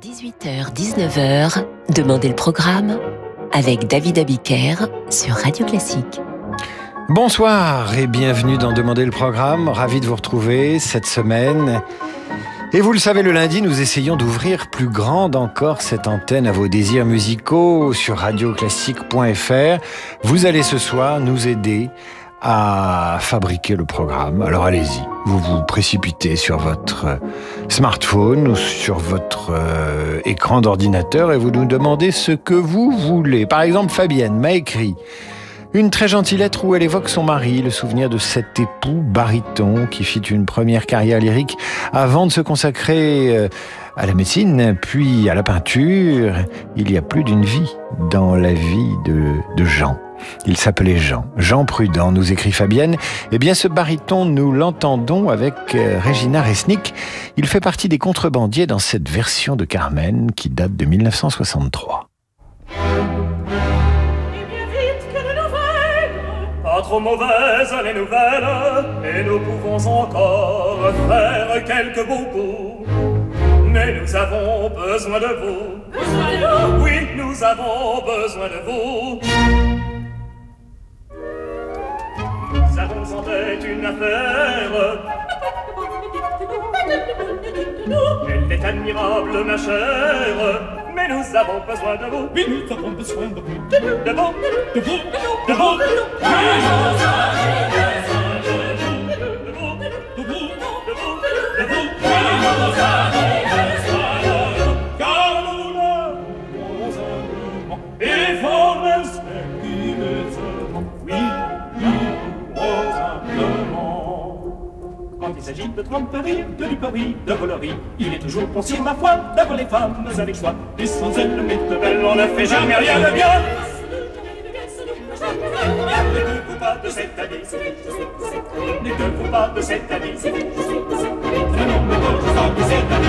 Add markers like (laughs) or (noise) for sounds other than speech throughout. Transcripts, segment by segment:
18h-19h, Demandez le programme avec David Abiker sur Radio Classique. Bonsoir et bienvenue dans Demandez le programme. Ravi de vous retrouver cette semaine. Et vous le savez, le lundi, nous essayons d'ouvrir plus grande encore cette antenne à vos désirs musicaux sur radioclassique.fr. Vous allez ce soir nous aider à fabriquer le programme. Alors allez-y, vous vous précipitez sur votre smartphone ou sur votre euh, écran d'ordinateur et vous nous demandez ce que vous voulez. Par exemple, Fabienne m'a écrit une très gentille lettre où elle évoque son mari, le souvenir de cet époux baryton qui fit une première carrière lyrique avant de se consacrer euh, à la médecine, puis à la peinture. Il y a plus d'une vie dans la vie de, de Jean. Il s'appelait Jean. Jean Prudent, nous écrit Fabienne. Eh bien, ce baryton, nous l'entendons avec euh, Regina Resnick. Il fait partie des contrebandiers dans cette version de Carmen qui date de 1963. Pas trop mauvaises les nouvelles, et nous pouvons encore faire quelques beaux coups. Mais nous avons besoin de vous. Besoin de vous Oui, nous avons besoin de vous. nous en est une affaire. Elle est admirable, ma chère, mais nous avons besoin de vous. Mais nous avons besoin de vous. De vous, de vous, de vous, de vous. Mais nous avons besoin de vous. De vous, de vous, de vous, de vous. Volerie. Il est toujours possible, ma foi, d'avoir les femmes avec soi. Et sans elles, mais de belle, on ne fait jamais rien de bien. Ne pas de cette année. Ne pas de cette année. Pas de cette année.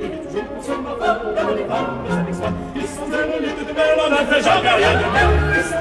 Il est toujours ma foi, d'avoir les femmes avec soi. De jamais rien de bien.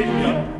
Eh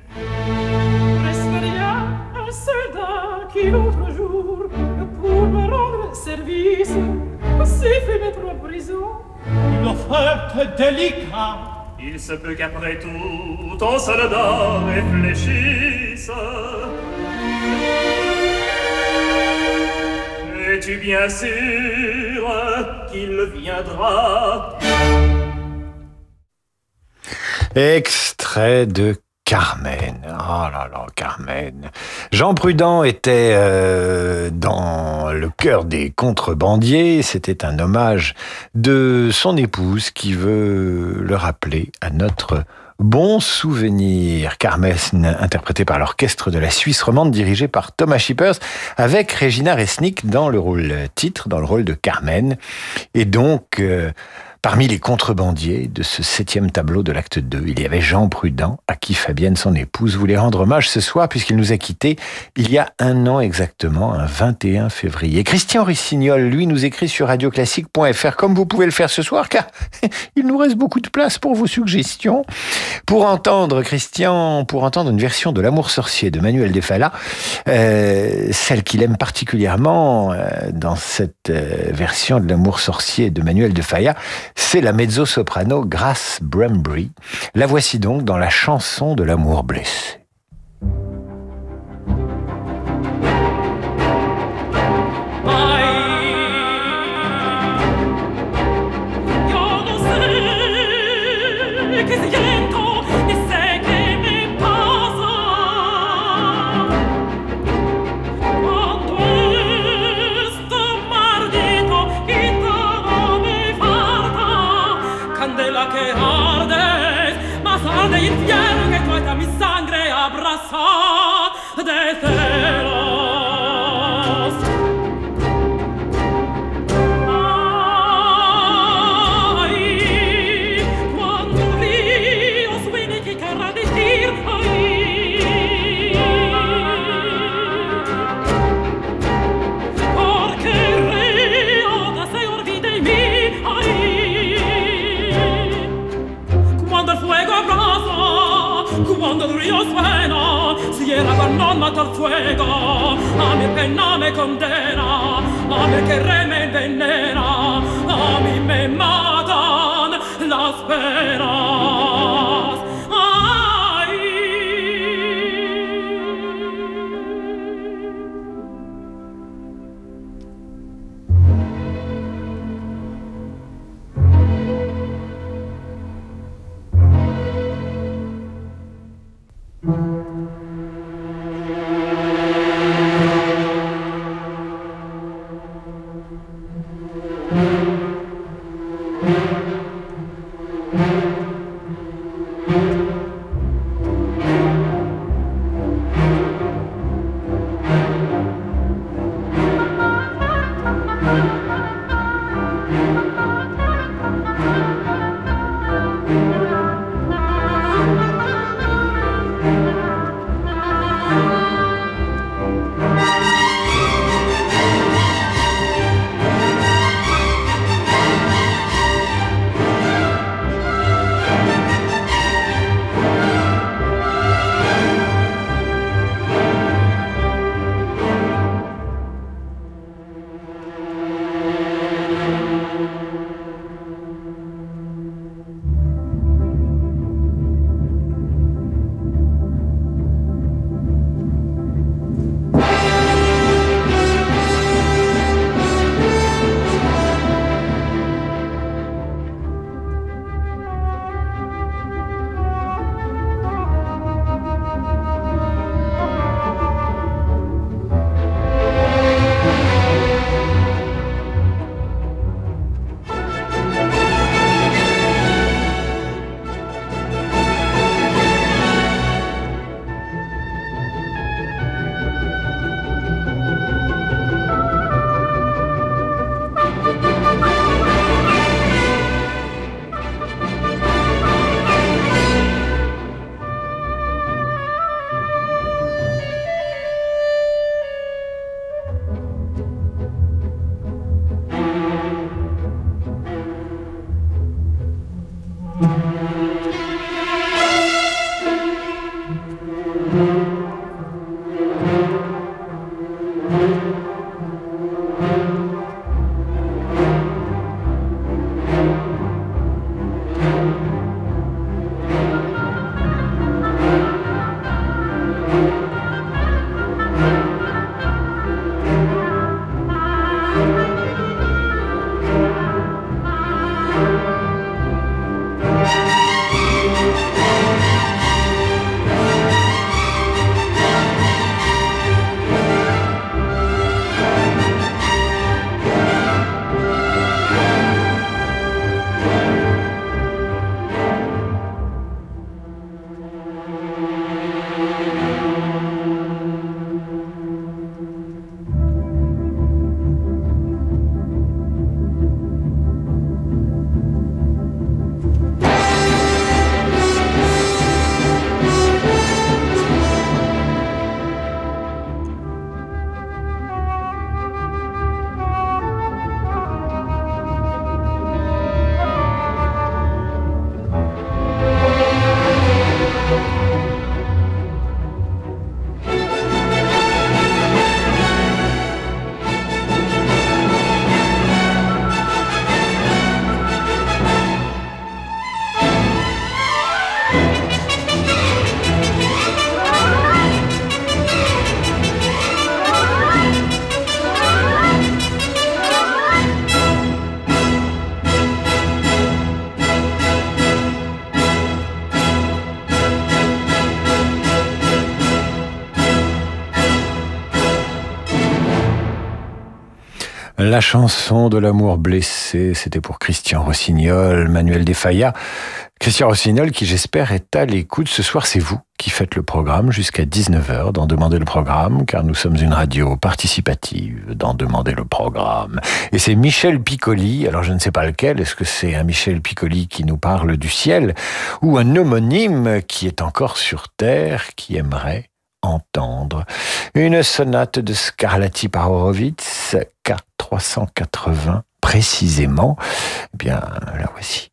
Rien, un soldat qui l'autre jour, pour me rendre service, s'est fait mettre en prison. Une offerte délicate. Il se peut qu'après tout, ton soldat réfléchisse. Es-tu bien sûr qu'il viendra? Extrait de Carmen. Oh là là, Carmen. Jean Prudent était euh, dans le cœur des contrebandiers. C'était un hommage de son épouse qui veut le rappeler à notre bon souvenir. Carmen, interprété par l'orchestre de la Suisse romande dirigé par Thomas Shippers, avec Regina Resnick dans le rôle titre, dans le rôle de Carmen. Et donc... Euh, Parmi les contrebandiers de ce septième tableau de l'acte 2, il y avait Jean Prudent, à qui Fabienne, son épouse, voulait rendre hommage ce soir puisqu'il nous a quittés il y a un an exactement, un 21 février. Christian Rissignol, lui, nous écrit sur radioclassique.fr, comme vous pouvez le faire ce soir, car (laughs) il nous reste beaucoup de place pour vos suggestions. Pour entendre, Christian, pour entendre une version de L'amour sorcier de Manuel Defala, euh, celle qu'il aime particulièrement euh, dans cette euh, version de L'amour sorcier de Manuel Defaya, c'est la mezzo-soprano Grace Brambry. La voici donc dans la chanson de l'amour blessé. che non me condanna, ma perché re me venne La chanson de l'amour blessé, c'était pour Christian Rossignol, Manuel Defaya. Christian Rossignol, qui j'espère est à l'écoute ce soir, c'est vous qui faites le programme jusqu'à 19h dans Demander le programme, car nous sommes une radio participative dans Demander le programme. Et c'est Michel Piccoli, alors je ne sais pas lequel, est-ce que c'est un Michel Piccoli qui nous parle du ciel, ou un homonyme qui est encore sur Terre, qui aimerait entendre. Une sonate de Scarlatti par Horowitz, K380 précisément. Eh bien, la voici.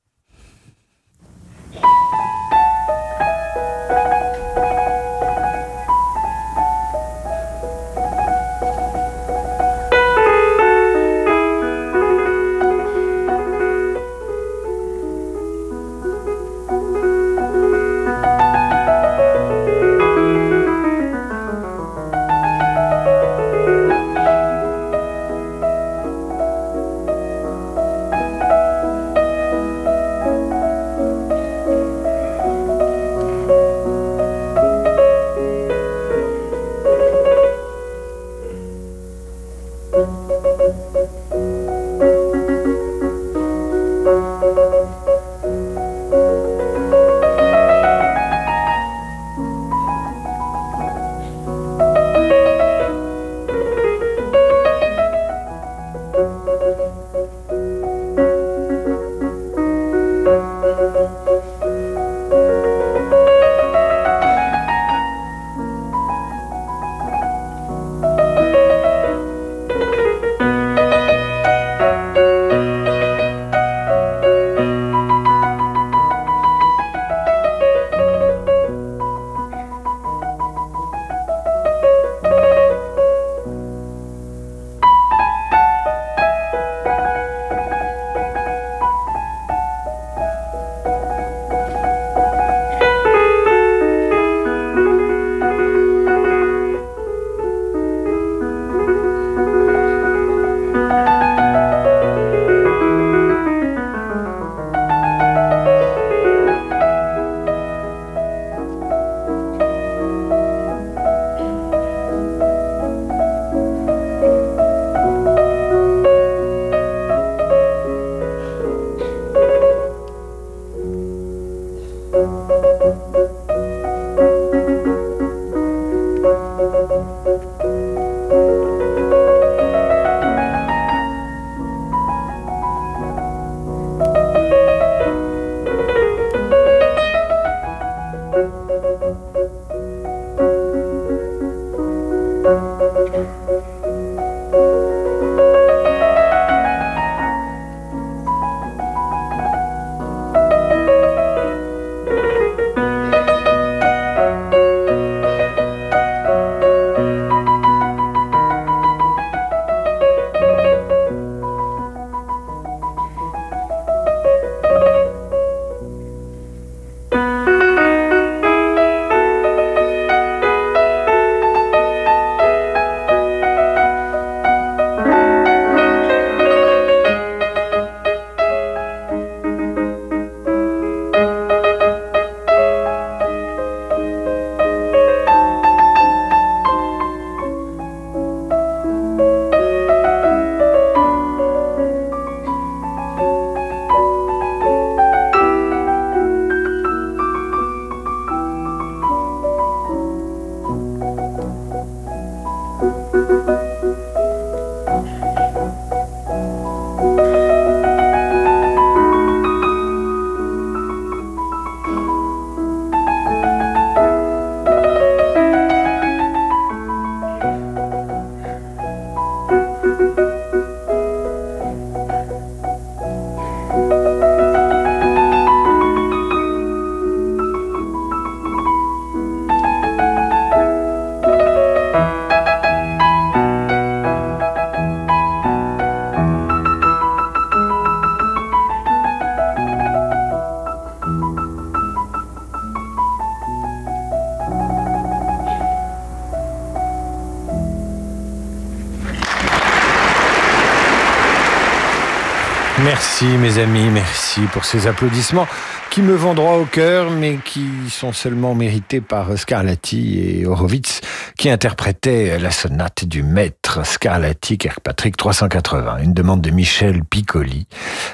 Amis, merci pour ces applaudissements qui me vont droit au cœur, mais qui sont seulement mérités par Scarlatti et Horowitz, qui interprétait la sonate du maître Scarlatti Kirkpatrick 380, une demande de Michel Piccoli,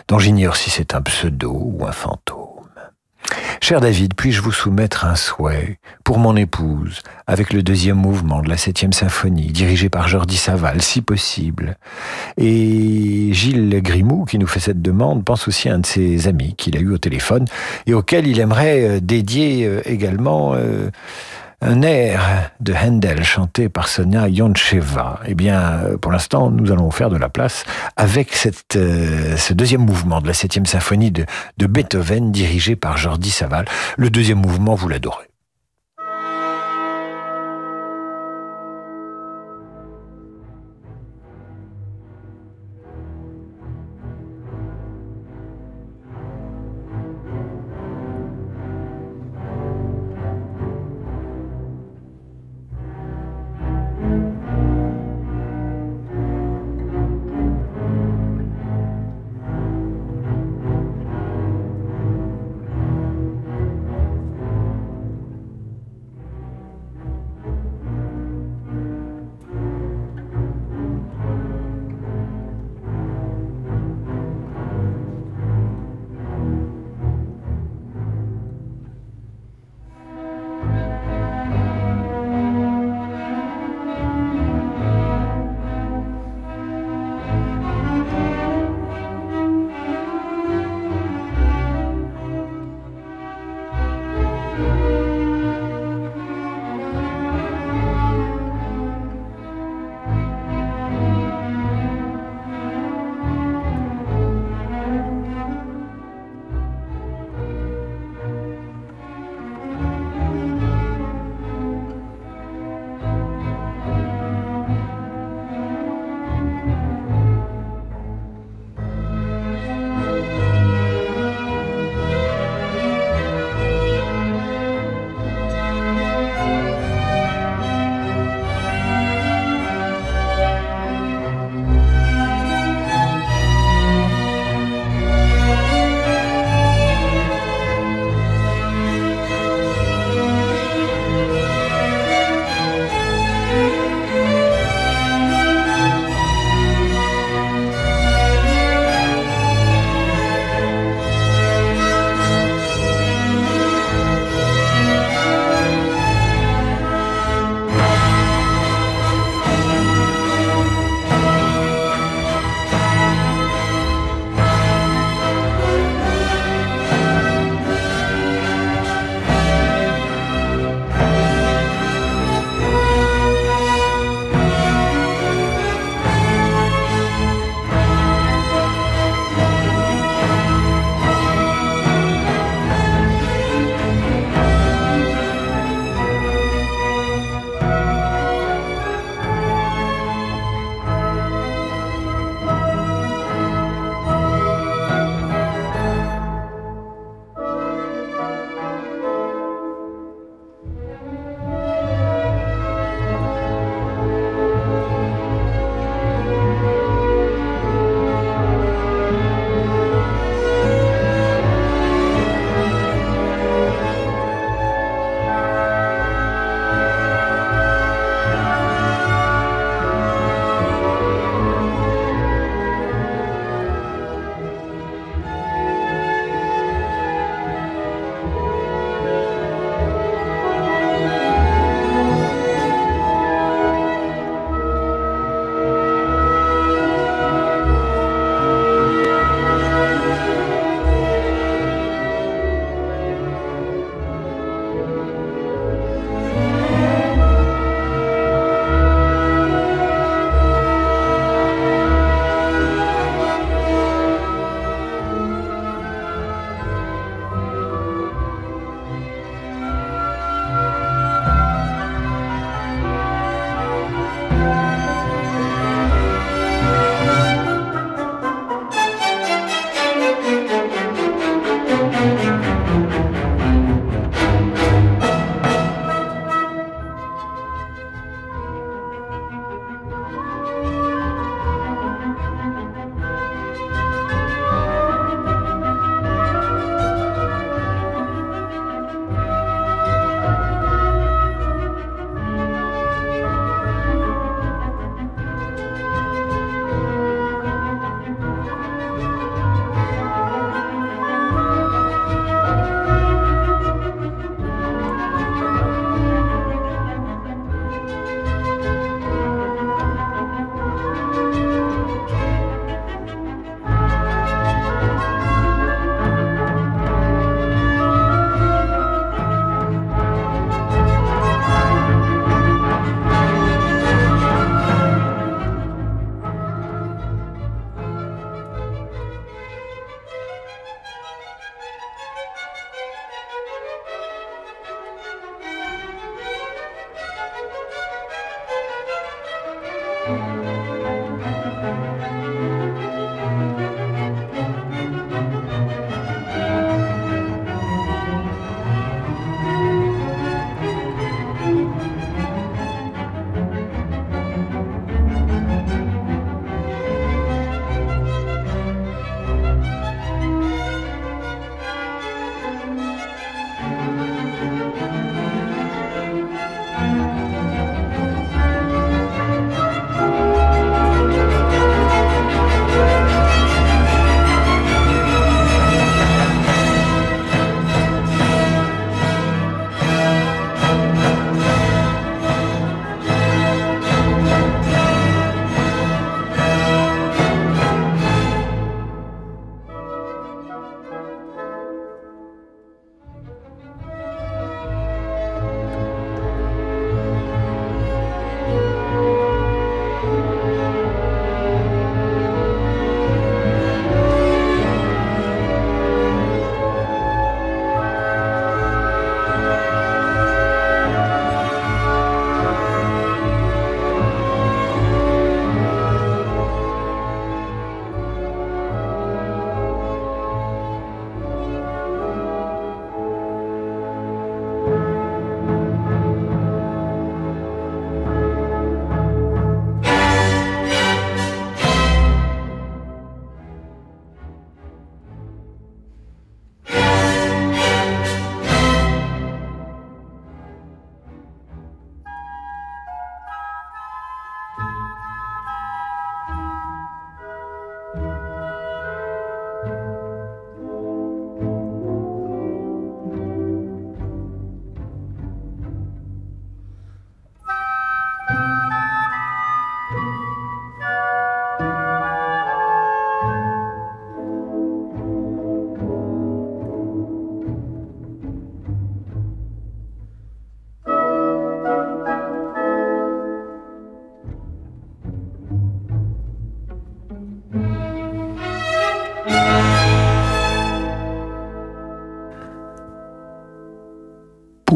dont j'ignore si c'est un pseudo ou un fantôme. Cher David, puis-je vous soumettre un souhait pour mon épouse, avec le deuxième mouvement de la septième symphonie, dirigé par Jordi Saval, si possible? Et Gilles Grimou, qui nous fait cette demande, pense aussi à un de ses amis qu'il a eu au téléphone et auquel il aimerait euh, dédier euh, également euh, un air de Handel chanté par Sonia Yoncheva. Eh bien, pour l'instant, nous allons faire de la place avec euh, ce deuxième mouvement de la septième symphonie de, de Beethoven dirigé par Jordi Saval. Le deuxième mouvement, vous l'adorez.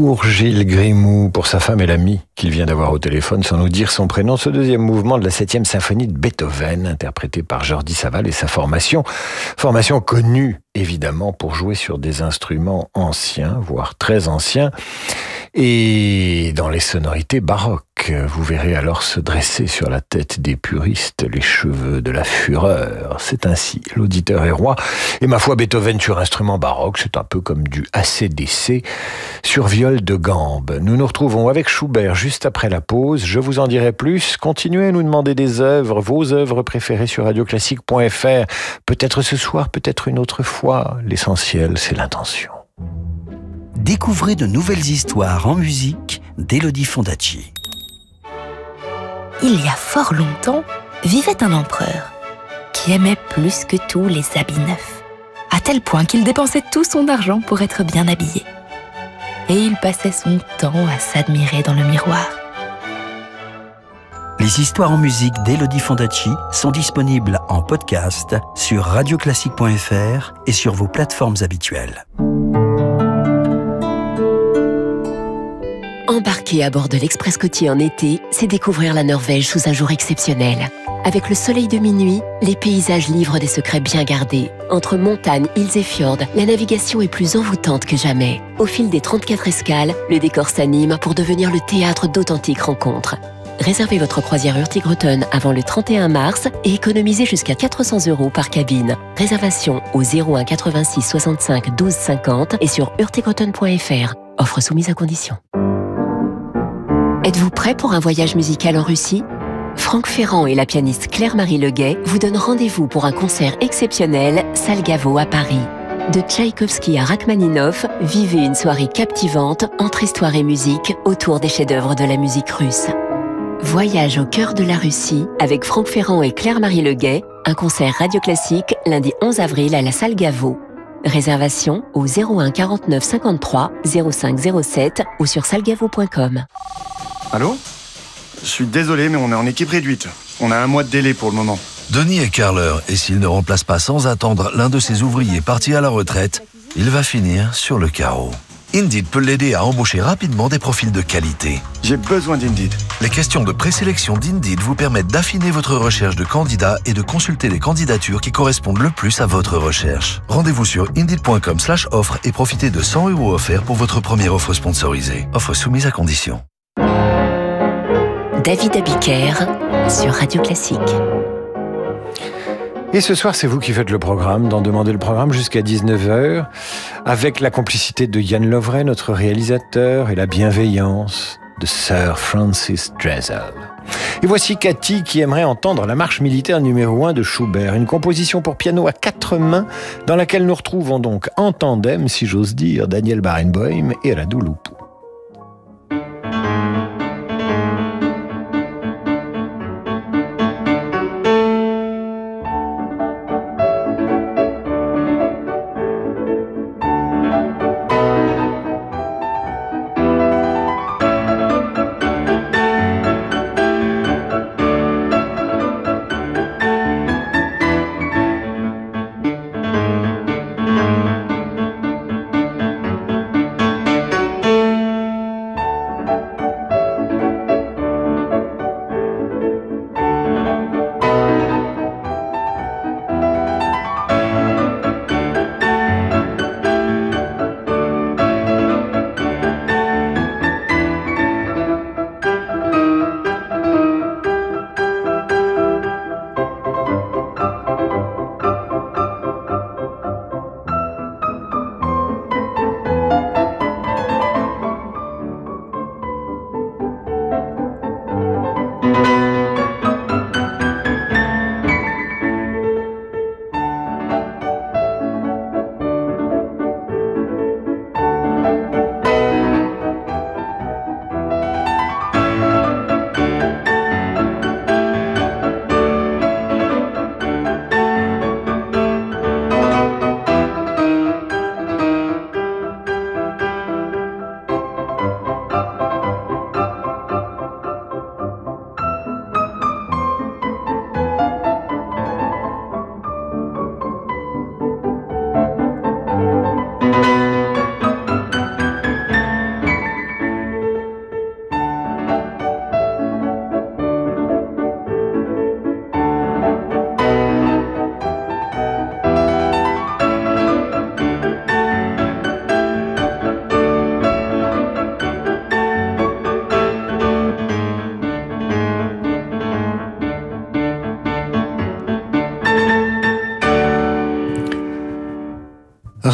Pour Gilles Grimou, pour sa femme et l'ami qu'il vient d'avoir au téléphone sans nous dire son prénom, ce deuxième mouvement de la septième symphonie de Beethoven, interprété par Jordi Saval et sa formation, formation connue évidemment pour jouer sur des instruments anciens, voire très anciens, et dans les sonorités baroques. Vous verrez alors se dresser sur la tête des puristes les cheveux de la fureur. C'est ainsi, l'auditeur est roi. Et ma foi, Beethoven sur instrument baroque, c'est un peu comme du ACDC sur viol de gambe. Nous nous retrouvons avec Schubert juste après la pause. Je vous en dirai plus. Continuez à nous demander des œuvres, vos œuvres préférées sur radioclassique.fr. Peut-être ce soir, peut-être une autre fois. L'essentiel, c'est l'intention. Découvrez de nouvelles histoires en musique d'Elodie Fondacci. Il y a fort longtemps, vivait un empereur qui aimait plus que tout les habits neufs, à tel point qu'il dépensait tout son argent pour être bien habillé. Et il passait son temps à s'admirer dans le miroir. Les histoires en musique d'Elodie Fondacci sont disponibles en podcast sur radioclassique.fr et sur vos plateformes habituelles. Embarquer à bord de l'Express côtier en été, c'est découvrir la Norvège sous un jour exceptionnel. Avec le soleil de minuit, les paysages livrent des secrets bien gardés. Entre montagnes, îles et fjords, la navigation est plus envoûtante que jamais. Au fil des 34 escales, le décor s'anime pour devenir le théâtre d'authentiques rencontres. Réservez votre croisière Hurtigruten avant le 31 mars et économisez jusqu'à 400 euros par cabine. Réservation au 01 86 65 12 50 et sur hurtigruten.fr. Offre soumise à condition. Êtes-vous prêt pour un voyage musical en Russie? Franck Ferrand et la pianiste Claire-Marie Leguet vous donnent rendez-vous pour un concert exceptionnel Salgavo à Paris. De Tchaïkovski à Rachmaninov, vivez une soirée captivante entre histoire et musique autour des chefs-d'œuvre de la musique russe. Voyage au cœur de la Russie avec Franck Ferrand et Claire-Marie Leguet, un concert radio classique lundi 11 avril à la salle Gaveau. Réservation au 01 49 53 05 07 ou sur salgavo.com. Allô Je suis désolé, mais on est en équipe réduite. On a un mois de délai pour le moment. Denis est carleur et s'il ne remplace pas sans attendre l'un de ses ouvriers parti à la retraite, il va finir sur le carreau. Indeed peut l'aider à embaucher rapidement des profils de qualité. J'ai besoin d'Indeed. Les questions de présélection d'Indeed vous permettent d'affiner votre recherche de candidats et de consulter les candidatures qui correspondent le plus à votre recherche. Rendez-vous sur indeed.com/offre et profitez de 100 euros offerts pour votre première offre sponsorisée. Offre soumise à condition. David Abiker sur Radio Classique. Et ce soir, c'est vous qui faites le programme, d'en demander le programme jusqu'à 19h, avec la complicité de Yann Lovray, notre réalisateur, et la bienveillance de Sir Francis Drezel. Et voici Cathy qui aimerait entendre la marche militaire numéro 1 de Schubert, une composition pour piano à quatre mains dans laquelle nous retrouvons donc en tandem, si j'ose dire, Daniel Barenboim et Radu Lupu.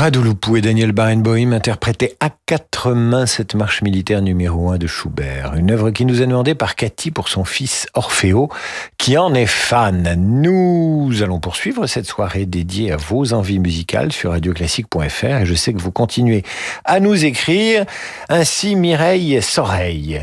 Radouloupou et Daniel Barenboim interprétaient à quatre mains cette marche militaire numéro 1 de Schubert, une œuvre qui nous est demandée par Cathy pour son fils Orfeo, qui en est fan. Nous allons poursuivre cette soirée dédiée à vos envies musicales sur radioclassique.fr et je sais que vous continuez à nous écrire. Ainsi, Mireille Soreille.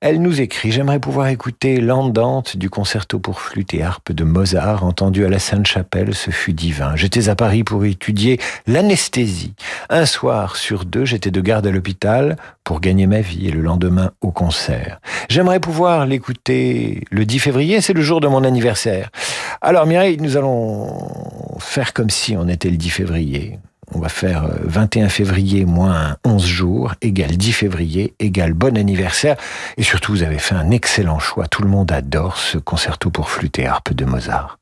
Elle nous écrit J'aimerais pouvoir écouter l'andante du concerto pour flûte et harpe de Mozart entendu à la Sainte-Chapelle, ce fut divin. J'étais à Paris pour étudier l'anesthésie. Un soir sur deux, j'étais de garde à l'hôpital pour gagner ma vie et le lendemain au concert. J'aimerais pouvoir l'écouter le 10 février, c'est le jour de mon anniversaire. Alors Mireille, nous allons faire comme si on était le 10 février. On va faire 21 février moins 11 jours égale 10 février égale bon anniversaire. Et surtout, vous avez fait un excellent choix. Tout le monde adore ce concerto pour flûte et harpe de Mozart.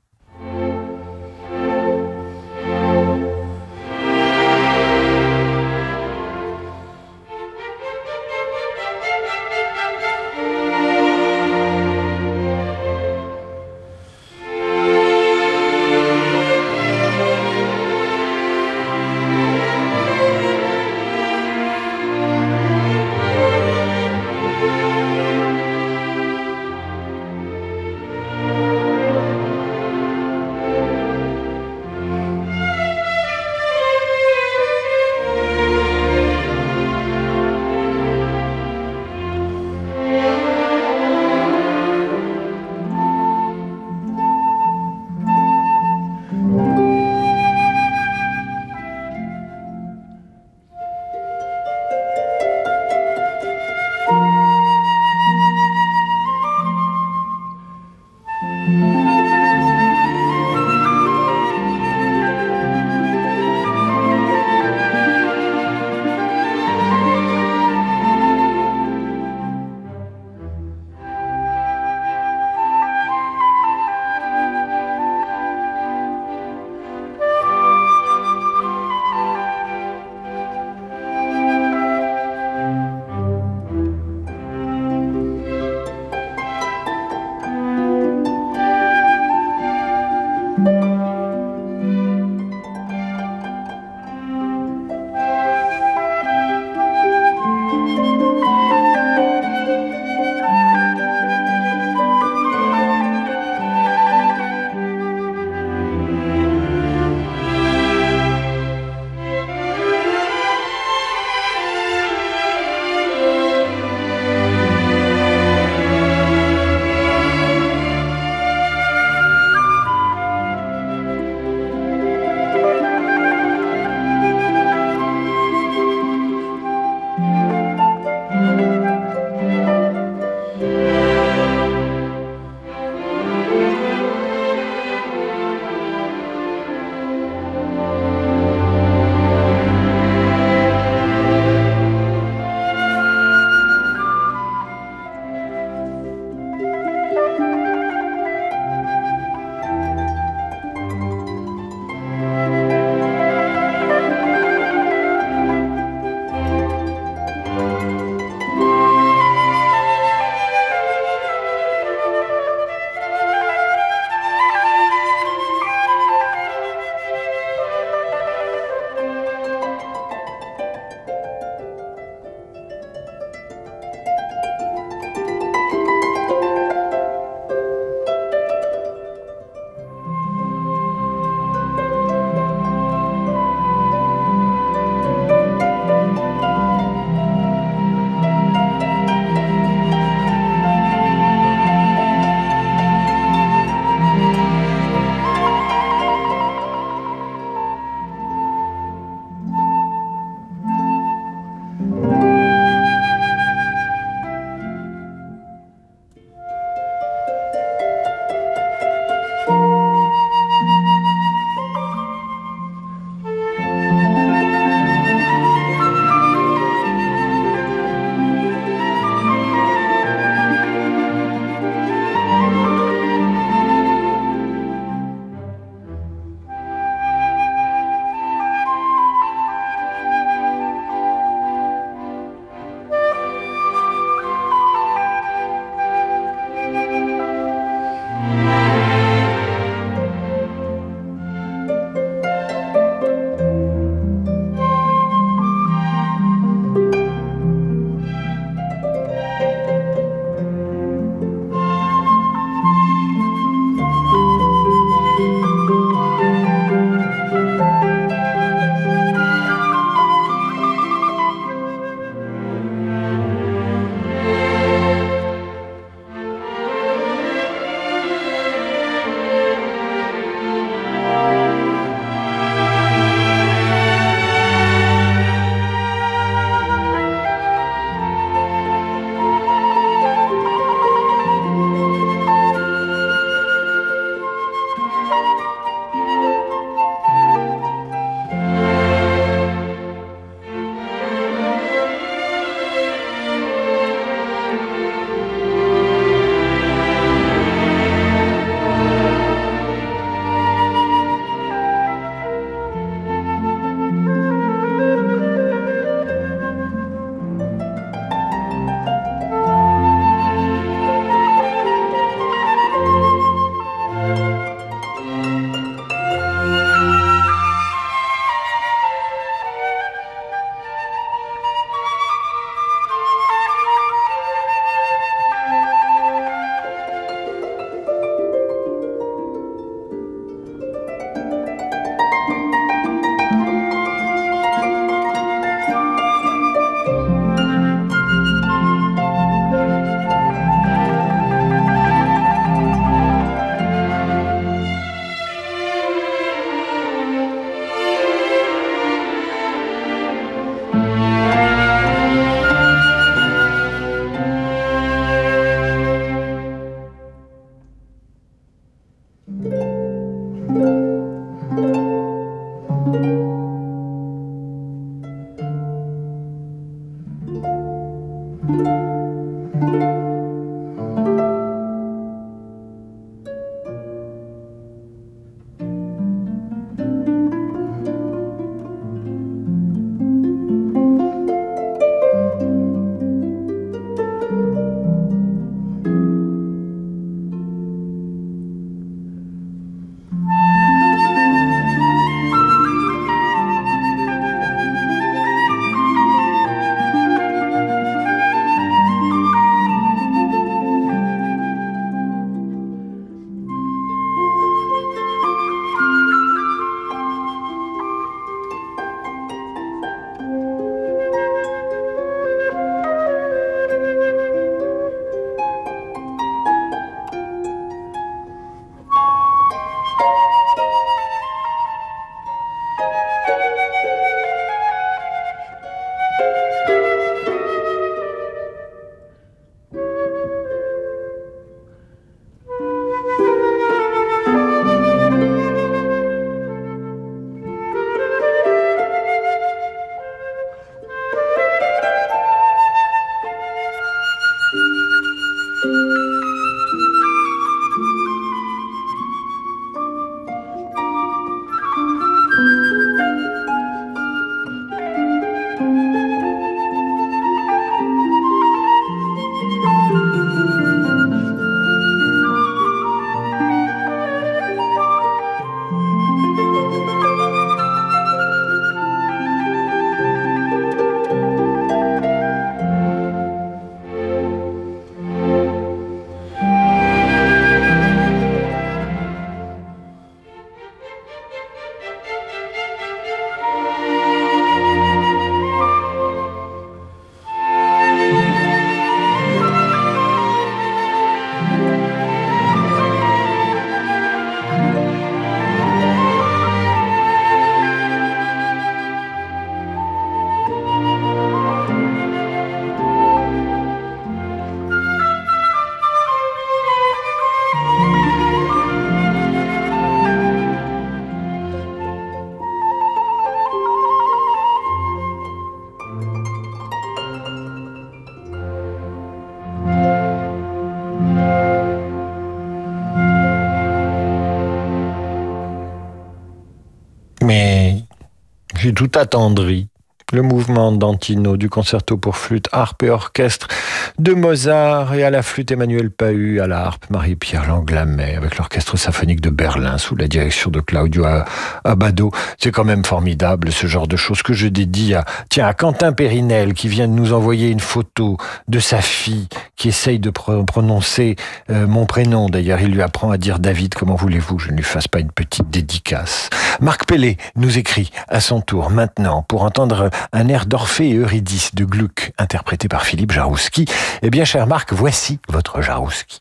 Attendri le mouvement d'Antino du concerto pour flûte, harpe et orchestre de Mozart et à la flûte Emmanuel Pahu, à la harpe Marie-Pierre Langlamet avec l'orchestre symphonique de Berlin sous la direction de Claudio Abado. C'est quand même formidable ce genre de choses que je dédie à, tiens, à Quentin Périnel qui vient de nous envoyer une photo de sa fille qui essaye de prononcer euh, mon prénom. D'ailleurs, il lui apprend à dire David. Comment voulez-vous je ne lui fasse pas une petite dédicace? Marc Pellet nous écrit à son tour maintenant pour entendre un air d'Orphée et Eurydice de Gluck, interprété par Philippe Jarouski. Eh bien, cher Marc, voici votre Jarouski.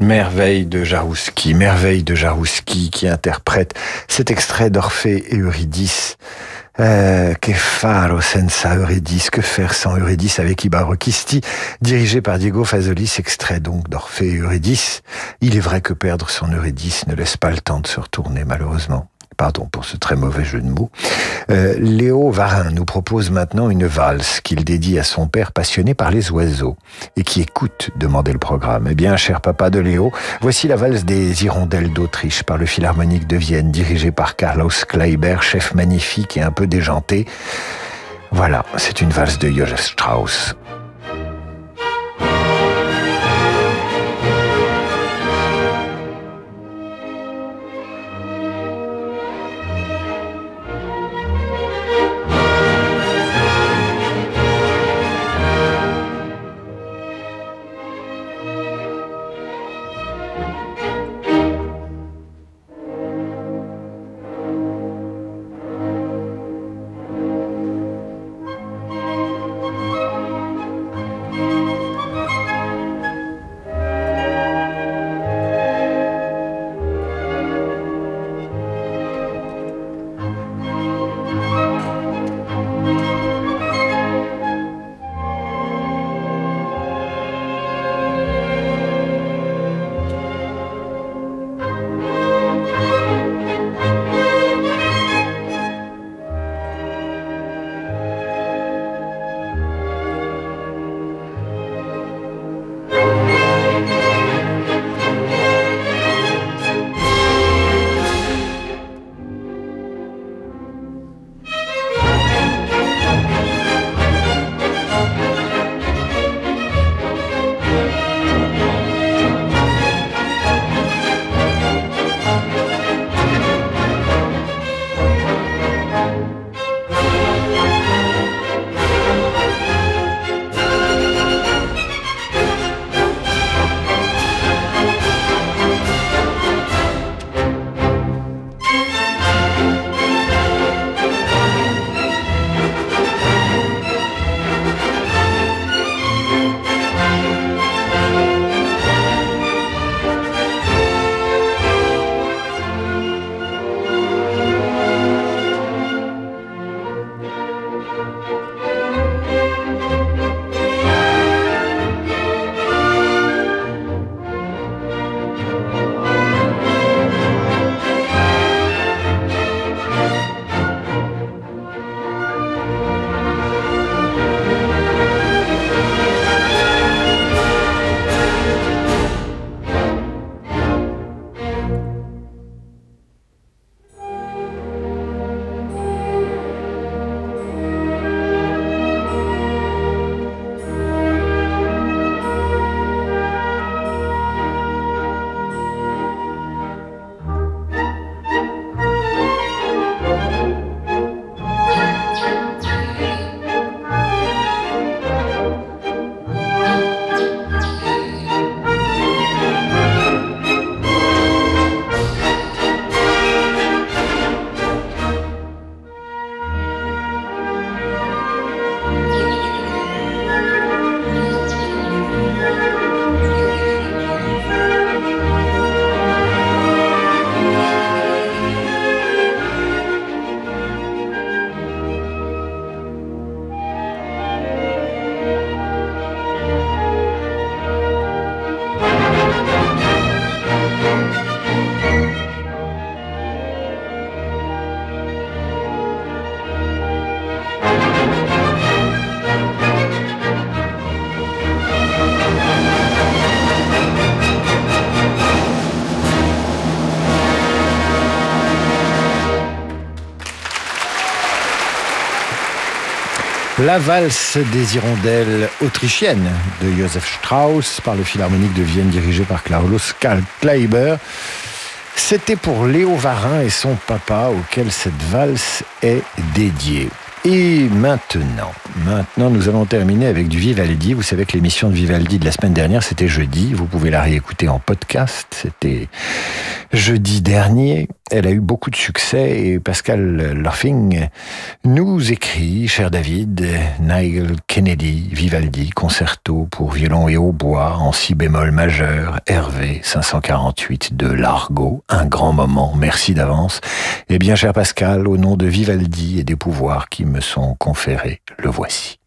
Merveille de Jarouski, merveille de Jarouski qui interprète cet extrait d'Orphée et Eurydice. Euh, que faro senza Eurydice, que faire sans Eurydice avec Ibaro Kisti, dirigé par Diego Fazolis, extrait donc d'Orphée et Eurydice. Il est vrai que perdre son Eurydice ne laisse pas le temps de se retourner malheureusement. Pardon pour ce très mauvais jeu de mots. Euh, Léo Varin nous propose maintenant une valse qu'il dédie à son père passionné par les oiseaux et qui écoute demander le programme. Eh bien, cher papa de Léo, voici la valse des hirondelles d'Autriche par le Philharmonique de Vienne, dirigé par Carlos Kleiber, chef magnifique et un peu déjanté. Voilà, c'est une valse de Joseph Strauss. La valse des hirondelles autrichiennes de Joseph Strauss par le Philharmonique de Vienne dirigé par Carlos Kleiber. C'était pour Léo Varin et son papa auquel cette valse est dédiée. Et maintenant, maintenant, nous allons terminer avec du Vivaldi. Vous savez que l'émission de Vivaldi de la semaine dernière, c'était jeudi. Vous pouvez la réécouter en podcast. C'était jeudi dernier. Elle a eu beaucoup de succès et Pascal Lorfing nous écrit, cher David, Nigel Kennedy, Vivaldi, concerto pour violon et hautbois en si bémol majeur, Hervé 548 de Largo, un grand moment, merci d'avance. Eh bien, cher Pascal, au nom de Vivaldi et des pouvoirs qui me sont conférés, le voici.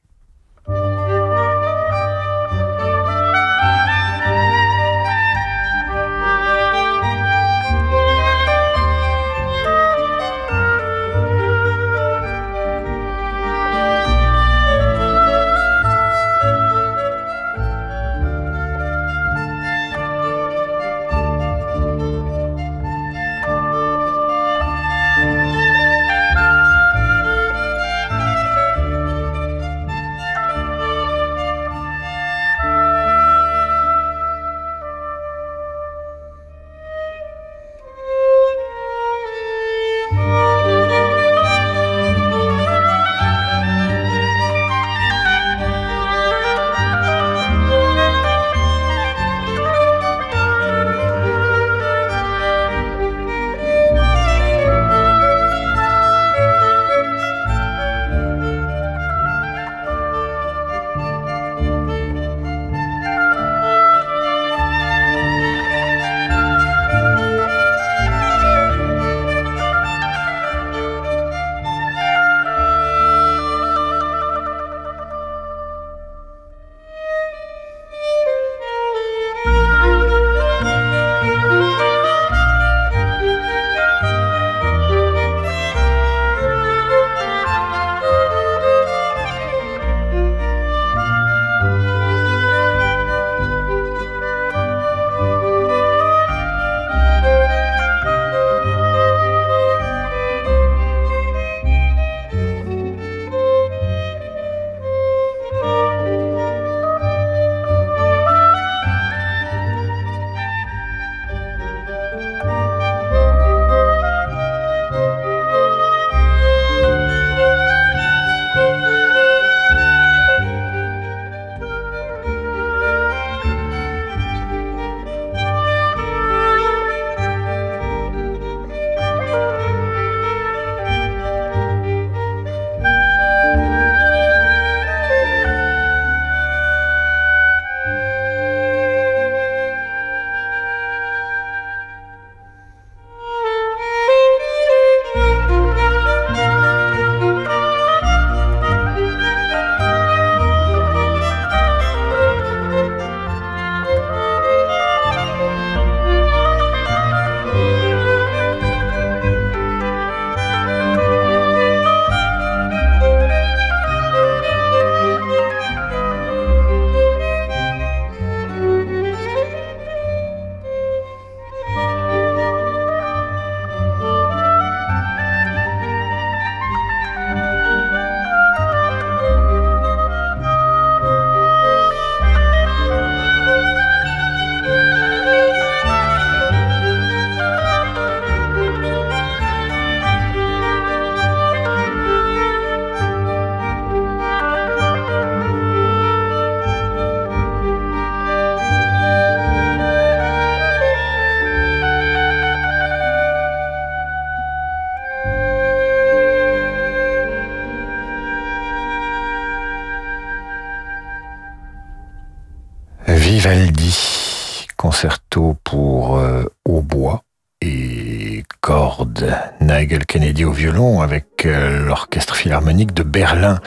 Vivaldi, concerto pour euh, hautbois et cordes, Nigel Kennedy au violon avec euh, l'orchestre philharmonique de Berlin.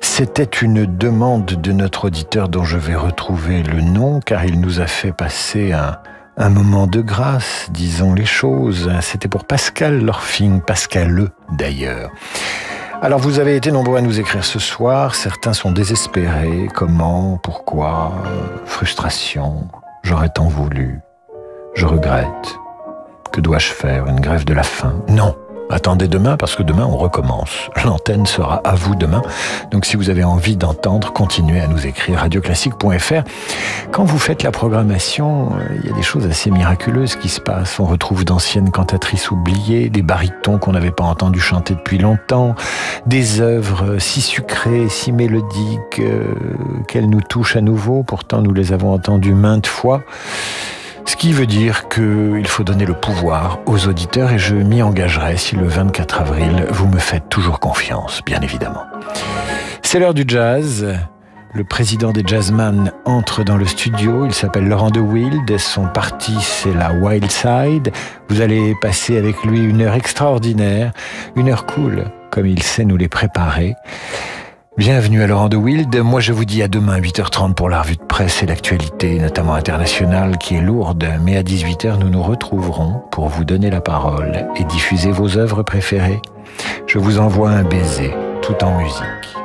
C'était une demande de notre auditeur dont je vais retrouver le nom car il nous a fait passer un, moment de grâce, disons les choses. C'était pour Pascal Lorfing, Pascal Le d'ailleurs. Alors vous avez été nombreux à nous écrire ce soir, certains sont désespérés, comment, pourquoi, frustration, j'aurais tant voulu, je regrette. Que dois-je faire? Une grève de la faim? Non, Attendez demain parce que demain on recommence. L'antenne sera à vous demain. Donc si vous avez envie d'entendre, continuez à nous écrire radioclassique.fr. Quand vous faites la programmation, euh, il y a des choses assez miraculeuses qui se passent. On retrouve d'anciennes cantatrices oubliées, des barytons qu'on n'avait pas entendu chanter depuis longtemps, des œuvres si sucrées, si mélodiques euh, qu'elles nous touchent à nouveau. Pourtant nous les avons entendues maintes fois. Ce qui veut dire qu'il faut donner le pouvoir aux auditeurs et je m'y engagerai si le 24 avril, vous me faites toujours confiance, bien évidemment. C'est l'heure du jazz. Le président des Jazzman entre dans le studio. Il s'appelle Laurent de Wild. Son parti, c'est la Wild Side. Vous allez passer avec lui une heure extraordinaire, une heure cool, comme il sait nous les préparer. Bienvenue à Laurent de Wild. Moi, je vous dis à demain, 8h30 pour la revue de presse et l'actualité, notamment internationale, qui est lourde. Mais à 18h, nous nous retrouverons pour vous donner la parole et diffuser vos œuvres préférées. Je vous envoie un baiser, tout en musique.